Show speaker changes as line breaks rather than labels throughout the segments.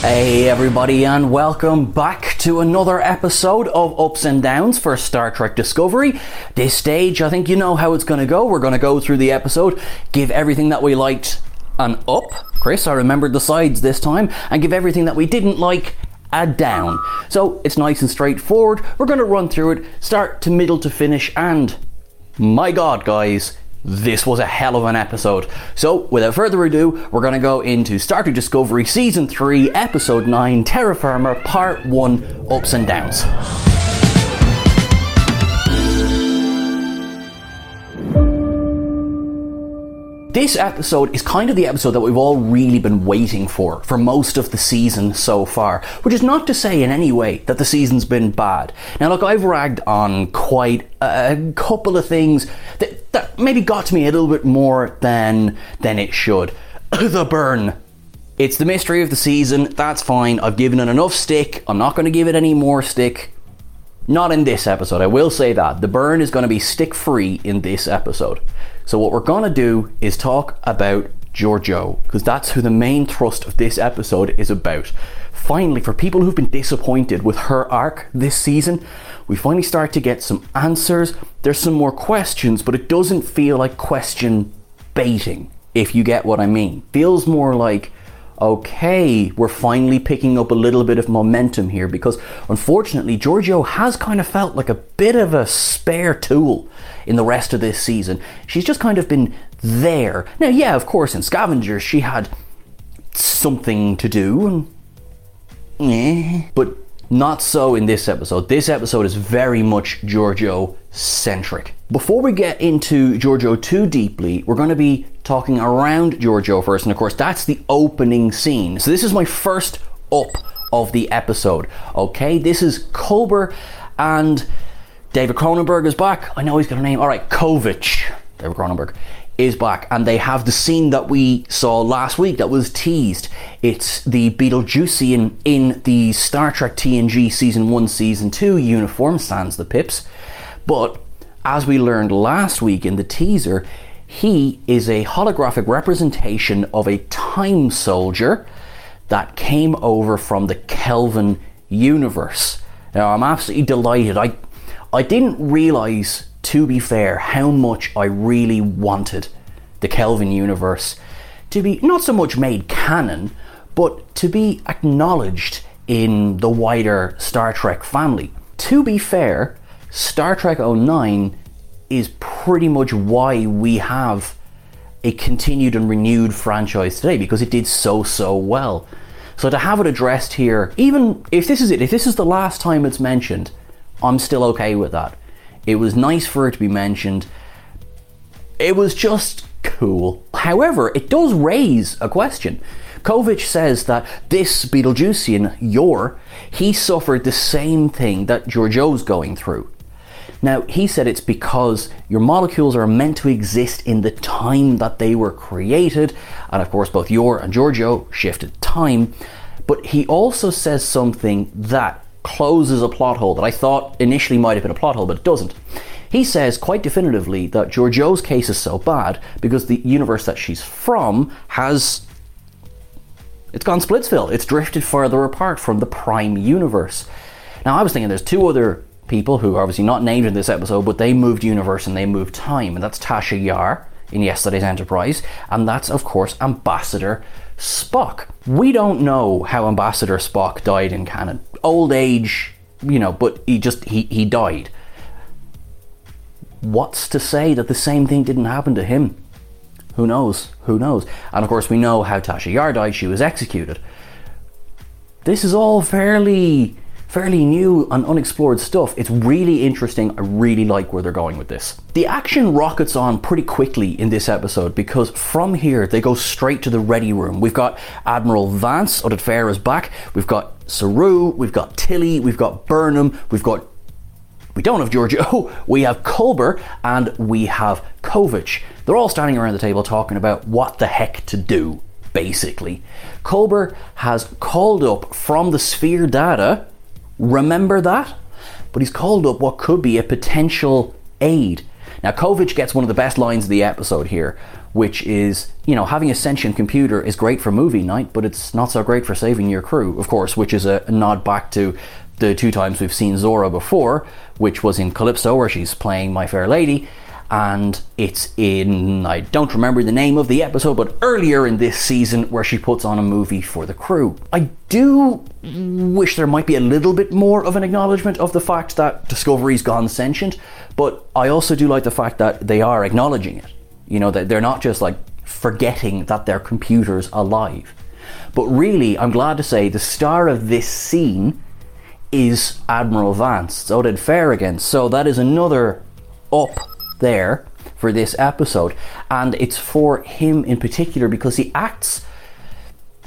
Hey everybody and welcome back to another episode of Ups and Downs for Star Trek Discovery. This stage, I think you know how it's going to go. We're going to go through the episode, give everything that we liked an up. Chris, I remembered the sides this time, and give everything that we didn't like a down. So it's nice and straightforward. We're going to run through it, start to middle to finish, and my god, guys, this was a hell of an episode. So, without further ado, we're going to go into Star Trek Discovery Season 3, Episode 9, Terra Firma, Part 1 Ups and Downs. This episode is kind of the episode that we've all really been waiting for for most of the season so far, which is not to say in any way that the season's been bad. Now, look, I've ragged on quite a couple of things that, that maybe got to me a little bit more than than it should. the burn. It's the mystery of the season. That's fine. I've given it enough stick. I'm not going to give it any more stick. Not in this episode. I will say that the burn is going to be stick free in this episode. So, what we're going to do is talk about Georgiou, because that's who the main thrust of this episode is about. Finally, for people who've been disappointed with her arc this season, we finally start to get some answers. There's some more questions, but it doesn't feel like question baiting, if you get what I mean. Feels more like okay, we're finally picking up a little bit of momentum here because unfortunately, Georgiou has kind of felt like a bit of a spare tool in the rest of this season. She's just kind of been there. Now, yeah, of course, in Scavengers, she had something to do, and eh, but not so in this episode. This episode is very much Georgiou centric. Before we get into Georgiou too deeply, we're going to be talking around Georgiou first, and of course, that's the opening scene. So, this is my first up of the episode. Okay, this is Culber and David Cronenberg is back. I know he's got a name. All right, Kovich. David Cronenberg is back, and they have the scene that we saw last week that was teased. It's the Beetlejuicean in the Star Trek TNG Season 1, Season 2 uniform, sans the pips. But as we learned last week in the teaser, he is a holographic representation of a time soldier that came over from the Kelvin universe. Now, I'm absolutely delighted. I, I didn't realize to be fair, how much I really wanted the Kelvin universe to be not so much made canon, but to be acknowledged in the wider Star Trek family. To be fair, Star Trek 09 is pretty much why we have a continued and renewed franchise today because it did so, so well. So to have it addressed here, even if this is it, if this is the last time it's mentioned, I'm still okay with that. It was nice for it to be mentioned. It was just cool. However, it does raise a question. Kovich says that this Beetlejuicean, Yor, he suffered the same thing that Georgiou's going through. Now, he said it's because your molecules are meant to exist in the time that they were created, and of course, both Yor and Georgiou shifted time. But he also says something that closes a plot hole that I thought initially might have been a plot hole, but it doesn't. He says quite definitively that Georgiou's case is so bad because the universe that she's from has. It's gone Splitsville. It's drifted further apart from the prime universe. Now, I was thinking there's two other people who are obviously not named in this episode, but they moved universe and they moved time, and that's Tasha Yar in yesterday's Enterprise, and that's, of course, Ambassador Spock. We don't know how Ambassador Spock died in canon. Old age, you know, but he just, he, he died. What's to say that the same thing didn't happen to him? Who knows? Who knows? And of course, we know how Tasha Yar died. She was executed. This is all fairly fairly new and unexplored stuff. It's really interesting. I really like where they're going with this. The action rockets on pretty quickly in this episode because from here they go straight to the ready room. We've got Admiral Vance, Oded Fehr is back. We've got Saru, we've got Tilly, we've got Burnham, we've got we don't have Georgiou, oh, we have Culber, and we have Kovich. They're all standing around the table talking about what the heck to do, basically. Culber has called up from the sphere data remember that. But he's called up what could be a potential aid. Now, Kovich gets one of the best lines of the episode here, which is, you know, having a sentient computer is great for movie night, but it's not so great for saving your crew, of course, which is a nod back to the two times we've seen Zora before, which was in Calypso, where she's playing My Fair Lady, and it's in I don't remember the name of the episode, but earlier in this season where she puts on a movie for the crew. I do wish there might be a little bit more of an acknowledgement of the fact that Discovery's gone sentient, but I also do like the fact that they are acknowledging it. You know, that they're not just like forgetting that their computer's alive. But really, I'm glad to say the star of this scene is Admiral Vance. So did again. So that is another up there for this episode, and it's for him in particular because he acts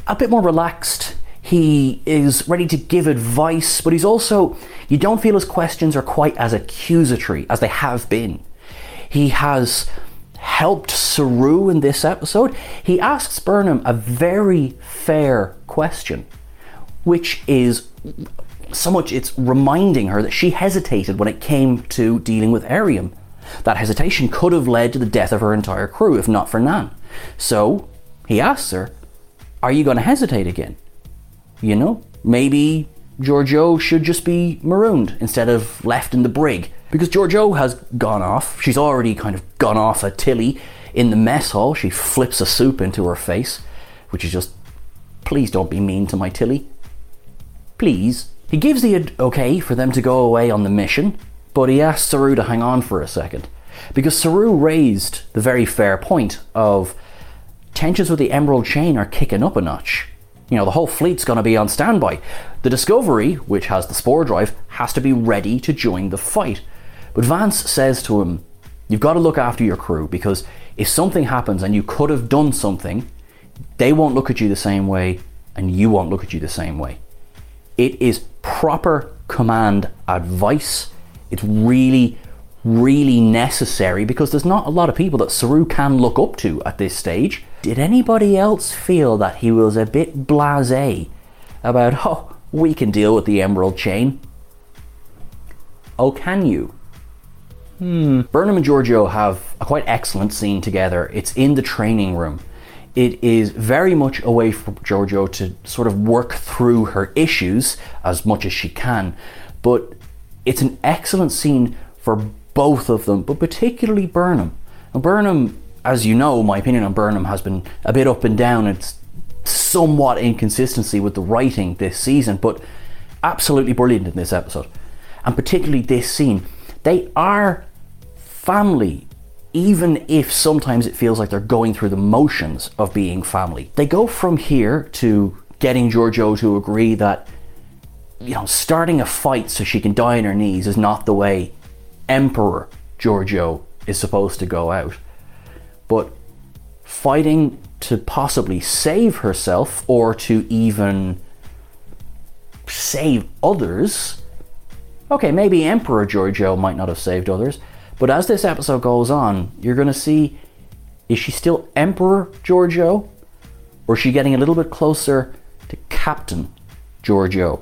a bit more relaxed. He is ready to give advice, but he's also, you don't feel his questions are quite as accusatory as they have been. He has helped Saru in this episode. He asks Burnham a very fair question, which is so much it's reminding her that she hesitated when it came to dealing with Airiam. That hesitation could have led to the death of her entire crew if not for Nhan. So he asks her, Are you going to hesitate again? You know, maybe Georgiou should just be marooned instead of left in the brig. Because Georgiou has gone off. She's already kind of gone off at Tilly in the mess hall. She flips a soup into her face, which is just, please don't be mean to my Tilly. Please. He gives the okay for them to go away on the mission, but he asked Saru to hang on for a second. Because Saru raised the very fair point of tensions with the Emerald Chain are kicking up a notch. You know, the whole fleet's going to be on standby. The Discovery, which has the spore drive, has to be ready to join the fight. But Vance says to him, You've got to look after your crew because if something happens and you could have done something, they won't look at you the same way and you won't look at you the same way. It is proper command advice it's really, really necessary because there's not a lot of people that Saru can look up to at this stage. Did anybody else feel that he was a bit blase about, oh, we can deal with the Emerald Chain? Oh, can you? Hmm. Burnham and Georgiou have a quite excellent scene together. It's in the training room. It is very much a way for Georgiou to sort of work through her issues as much as she can. But it's an excellent scene for both of them, but particularly Burnham. Now, Burnham, as you know, my opinion on Burnham has been a bit up and down. It's somewhat inconsistency with the writing this season, but absolutely brilliant in this episode. And particularly this scene. They are family, even if sometimes it feels like they're going through the motions of being family. They go from here to getting Georgiou to agree that you know, starting a fight so she can die on her knees is not the way Emperor Georgiou is supposed to go out. But fighting to possibly save herself or to even save others. Okay, maybe Emperor Georgiou might not have saved others, but as this episode goes on, you're going to see is she still Emperor Georgiou or is she getting a little bit closer to Captain Georgiou?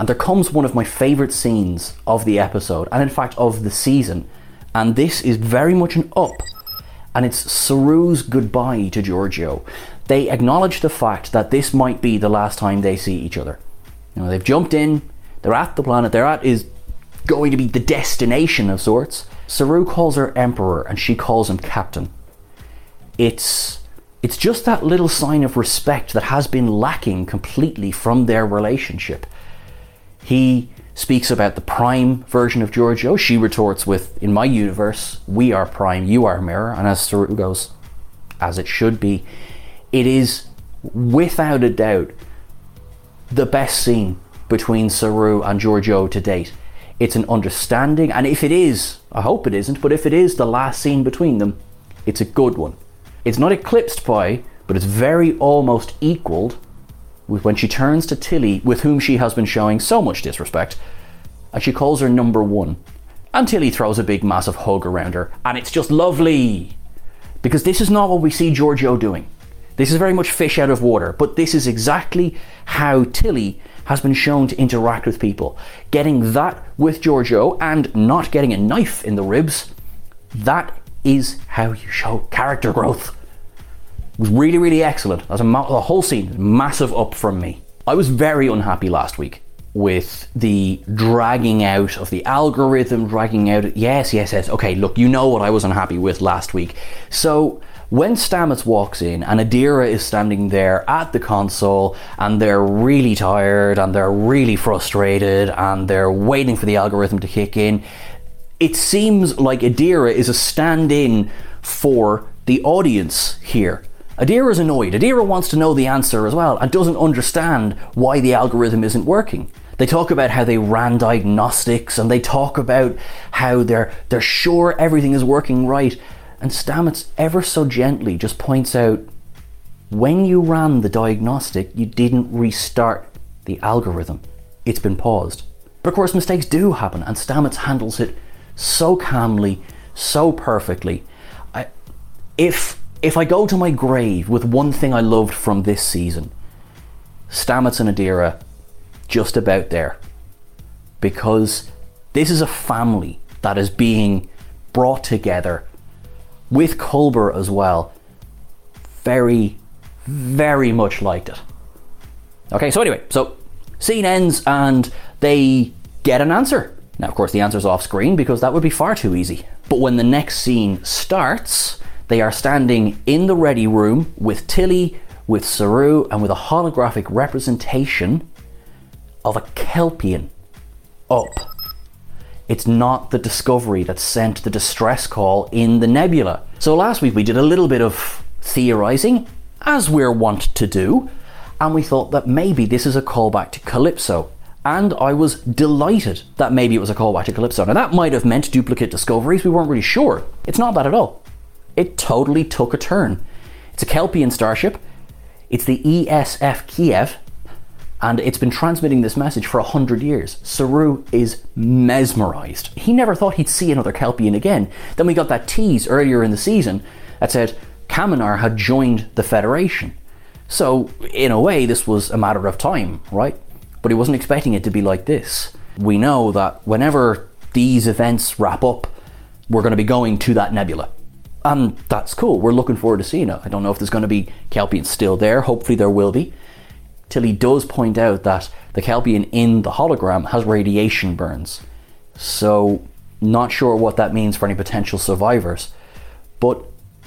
And there comes one of my favourite scenes of the episode, and in fact of the season. And this is very much an up. And it's Saru's goodbye to Georgiou. They acknowledge the fact that this might be the last time they see each other. You know, they've jumped in, they're at the planet they're at is going to be the destination of sorts. Saru calls her Emperor and she calls him Captain. It's it's just that little sign of respect that has been lacking completely from their relationship. He speaks about the prime version of Georgiou. She retorts with, In my universe, we are prime, you are mirror. And as Saru goes, As it should be, it is without a doubt the best scene between Saru and Georgiou to date. It's an understanding, and if it is, I hope it isn't, but if it is the last scene between them, it's a good one. It's not eclipsed by, but it's very almost equaled when she turns to Tilly, with whom she has been showing so much disrespect, and she calls her number one. And Tilly throws a big massive hug around her, and it's just lovely. Because this is not what we see Georgiou doing. This is very much fish out of water, but this is exactly how Tilly has been shown to interact with people. Getting that with Georgiou and not getting a knife in the ribs, that is how you show character growth. Was really, really excellent. That's a ma- the whole scene, massive up from me. I was very unhappy last week with the dragging out of the algorithm, dragging out. Yes, yes, yes. Okay, look, you know what I was unhappy with last week. So when Stamets walks in and Adira is standing there at the console and they're really tired and they're really frustrated and they're waiting for the algorithm to kick in, it seems like Adira is a stand in for the audience here. Adira is annoyed. Adira wants to know the answer as well and doesn't understand why the algorithm isn't working. They talk about how they ran diagnostics and they talk about how they're they're sure everything is working right. And Stamets ever so gently just points out when you ran the diagnostic, you didn't restart the algorithm. It's been paused. But of course, mistakes do happen, and Stamets handles it so calmly, so perfectly. I, if if I go to my grave with one thing I loved from this season, Stamets and Adira, just about there. Because this is a family that is being brought together with Culber as well. Very, very much liked it. Okay, so anyway, so scene ends and they get an answer. Now, of course, the answer's off screen because that would be far too easy. But when the next scene starts, they are standing in the ready room with Tilly, with Saru, and with a holographic representation of a Kelpian up. It's not the Discovery that sent the distress call in the nebula. So last week we did a little bit of theorizing, as we're wont to do, and we thought that maybe this is a callback to Calypso. And I was delighted that maybe it was a callback to Calypso. Now that might have meant duplicate discoveries, we weren't really sure. It's not that at all it totally took a turn. It's a Kelpian starship. It's the KSF Khi'eth, and it's been transmitting this message for a hundred years. Saru is mesmerized. He never thought he'd see another Kelpian again. Then we got that tease earlier in the season that said Kaminar had joined the Federation. So, in a way, this was a matter of time, right? but he wasn't expecting it to be like this. We know that whenever these events wrap up, we're going to be going to that nebula. And that's cool. We're looking forward to seeing it. I don't know if there's going to be Kelpians still there. Hopefully, there will be. Tilly does point out that the Kelpian in the hologram has radiation burns. So, not sure what that means for any potential survivors. But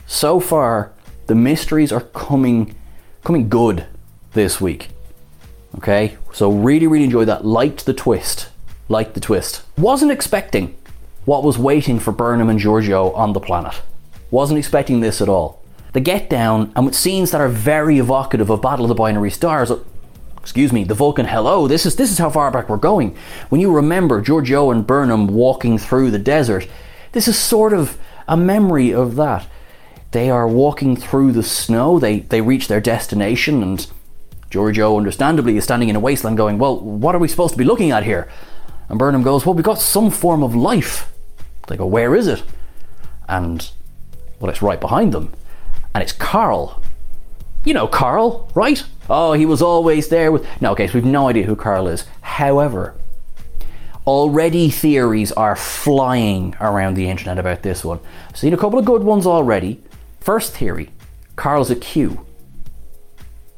so far, the mysteries are coming coming good this week. Okay? So really, really enjoyed that. Liked the twist. Liked the twist. Wasn't expecting what was waiting for Burnham and Georgiou on the planet. Wasn't expecting this at all. The get down, and with scenes that are very evocative of Battle of the Binary Stars, uh, excuse me, the Vulcan hello, this is this is how far back we're going. When you remember Georgiou and Burnham walking through the desert, this is sort of a memory of that. They are walking through the snow, they, they reach their destination, and Georgiou, understandably, is standing in a wasteland going, Well, what are we supposed to be looking at here? And Burnham goes, Well, we've got some form of life. They go, Where is it? And well, it's right behind them. And it's Carl. You know Carl, right? Oh, he was always there with. No, okay, so we've no idea who Carl is. However, already theories are flying around the internet about this one. Seen a couple of good ones already. First theory Carl's a Q.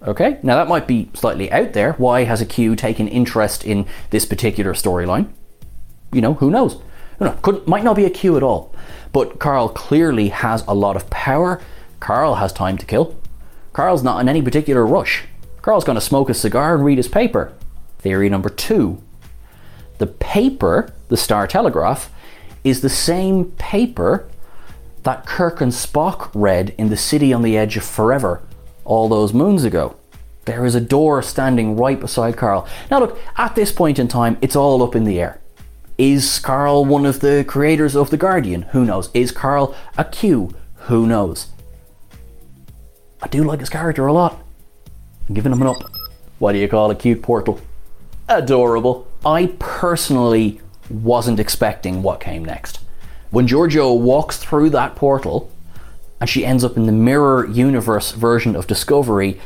Okay, now that might be slightly out there. Why has a Q taken interest in this particular storyline? You know, who knows? No, could, might not be a Q at all. But Carl clearly has a lot of power. Carl has time to kill. Carl's not in any particular rush. Carl's going to smoke a cigar and read his paper. Theory number two the paper, the Star Telegraph, is the same paper that Kirk and Spock read in the city on the edge of forever all those moons ago. There is a door standing right beside Carl. Now, look, at this point in time, it's all up in the air. Is Carl one of the creators of The Guardian? Who knows? Is Carl a Q? Who knows? I do like his character a lot. I'm giving him an up. What do you call a cute portal? Adorable. I personally wasn't expecting what came next. When Georgiou walks through that portal and she ends up in the mirror universe version of Discovery,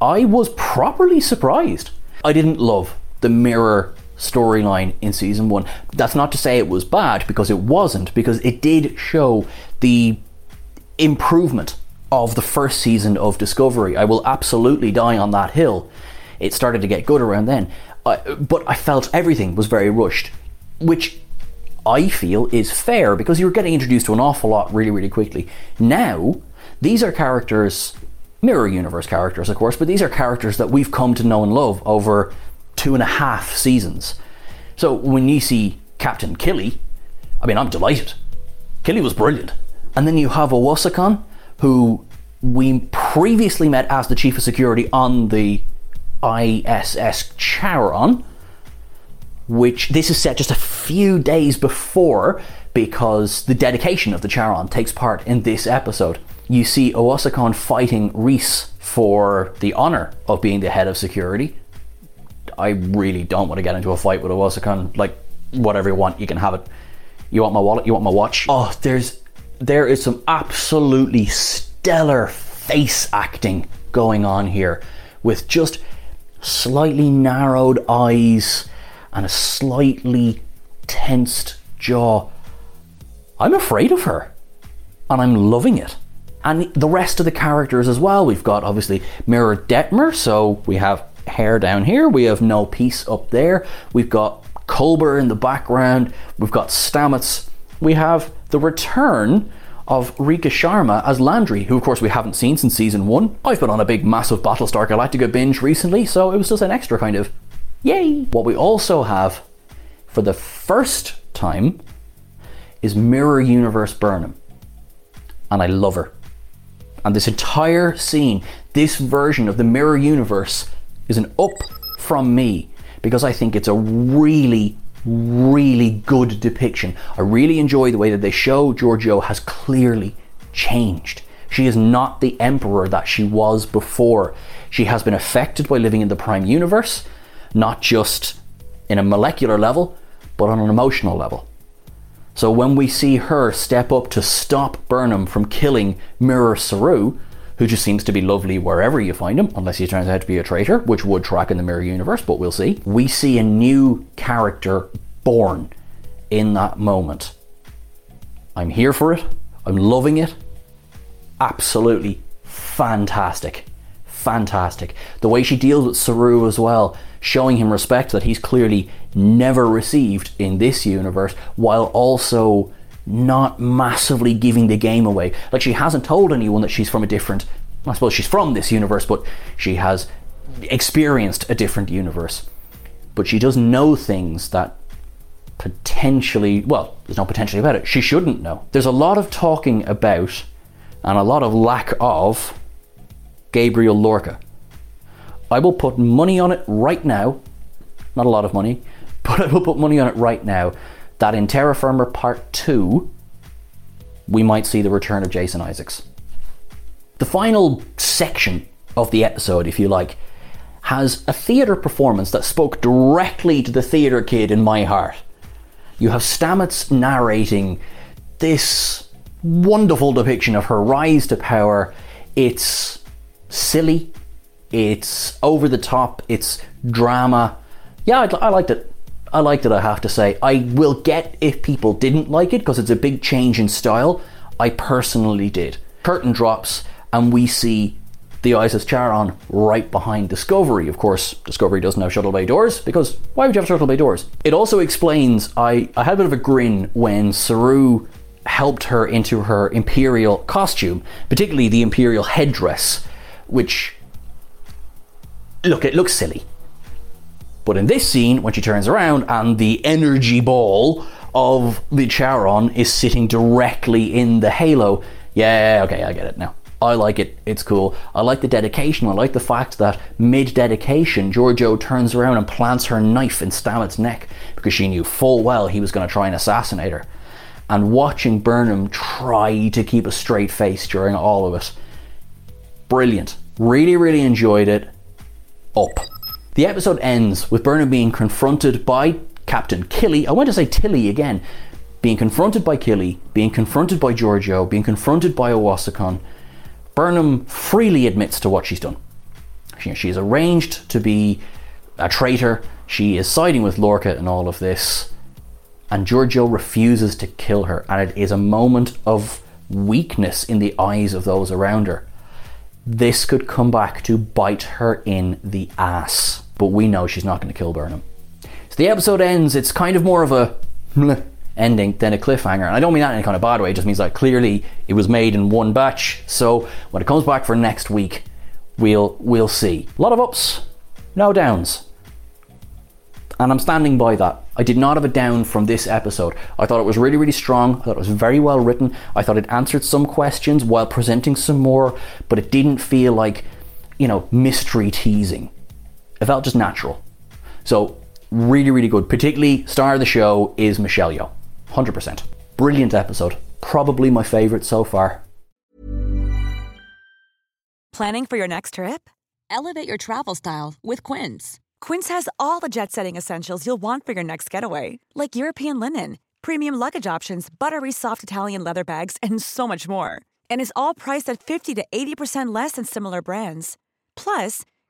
I was properly surprised. I didn't love the mirror storyline in season one. That's not to say it was bad, because it wasn't, because it did show the improvement of the first season of Discovery. I will absolutely die on that hill. It started to get good around then. Uh, but I felt everything was very rushed, which I feel is fair because you were getting introduced to an awful lot really, really quickly. Now, these are characters, mirror universe characters, of course, but these are characters that we've come to know and love over two and a half seasons. So when you see Captain Killy, I mean, I'm delighted. Killy was brilliant. And then you have Owosekun, who we previously met as the Chief of Security on the ISS Charon, which this is set just a few days before because the dedication of the Charon takes part in this episode. You see Owosekun fighting Rhys for the honor of being the head of security, I really don't want to get into a fight with a Owosekun. Like, whatever you want, you can have it. You want my wallet? You want my watch? Oh, there's there is some absolutely stellar face acting going on here with just slightly narrowed eyes and a slightly tensed jaw. I'm afraid of her and I'm loving it. And the rest of the characters as well. We've got obviously Mirror Detmer, so we have hair down here. We have no peace up there. We've got Culber in the background. We've got Stamets. We have the return of Rekha Sharma as Landry, who of course we haven't seen since season one. I've been on a big massive Battlestar Galactica binge recently, so it was just an extra kind of yay. What we also have for the first time is Mirror Universe Burnham. And I love her. And this entire scene, this version of the Mirror Universe is an up from me because I think it's a really, really good depiction. I really enjoy the way that they show Georgiou has clearly changed. She is not the emperor that she was before. She has been affected by living in the prime universe, not just in a molecular level, but on an emotional level. So when we see her step up to stop Burnham from killing Mirror Saru, who just seems to be lovely wherever you find him, unless he turns out to be a traitor, which would track in the mirror universe, but we'll see. We see a new character born in that moment. I'm here for it. I'm loving it. Absolutely fantastic. Fantastic. The way she deals with Saru as well, showing him respect that he's clearly never received in this universe, while also not massively giving the game away. Like she hasn't told anyone that she's from a different, I suppose she's from this universe, but she has experienced a different universe. But she does know things that potentially, well, there's no potentially about it, she shouldn't know. There's a lot of talking about and a lot of lack of Gabriel Lorca. I will put money on it right now, not a lot of money, but I will put money on it right now that in Terra Firma Part 2, we might see the return of Jason Isaacs. The final section of the episode, if you like, has a theatre performance that spoke directly to the theatre kid in my heart. You have Stamets narrating this wonderful depiction of her rise to power. It's silly, it's over the top, it's drama. Yeah, I, I liked it. I liked it, I have to say. I will get if people didn't like it because it's a big change in style. I personally did. Curtain drops, and we see the ISS Charon right behind Discovery. Of course, Discovery doesn't have shuttle bay doors because why would you have shuttle bay doors? It also explains I, I had a bit of a grin when Saru helped her into her Imperial costume, particularly the Imperial headdress, which look, it looks silly. But in this scene, when she turns around and the energy ball of the Charon is sitting directly in the halo, yeah, okay, I get it now. I like it. It's cool. I like the dedication. I like the fact that mid dedication, Georgiou turns around and plants her knife in Stamets' neck because she knew full well he was going to try and assassinate her. And watching Burnham try to keep a straight face during all of it. Brilliant. Really, really enjoyed it. Up. The episode ends with Burnham being confronted by Captain Killy. I want to say Tilly again. Being confronted by Killy, being confronted by Georgiou, being confronted by Owosekun Burnham freely admits to what she's done. She, she's arranged to be a traitor. She is siding with Lorca in all of this. And Georgiou refuses to kill her. And it is a moment of weakness in the eyes of those around her. This could come back to bite her in the ass. But we know she's not going to kill Burnham. So the episode ends. It's kind of more of a ending than a cliffhanger. And I don't mean that in any kind of bad way, it just means that clearly it was made in one batch. So when it comes back for next week, we'll we'll see. A lot of ups, no downs. And I'm standing by that. I did not have a down from this episode. I thought it was really, really strong. I thought it was very well written. I thought it answered some questions while presenting some more, but it didn't feel like, you know, mystery teasing. It felt just natural. So, really, really good. Particularly, star of the show is Michelle Yeoh. 100%. Brilliant episode. Probably my favourite so far.
Planning for your next trip? Elevate your travel style with Quince. Quince has all the jet setting essentials you'll want for your next getaway, like European linen, premium luggage options, buttery soft Italian leather bags, and so much more. And is all priced at 50 to 80% less than similar brands. Plus,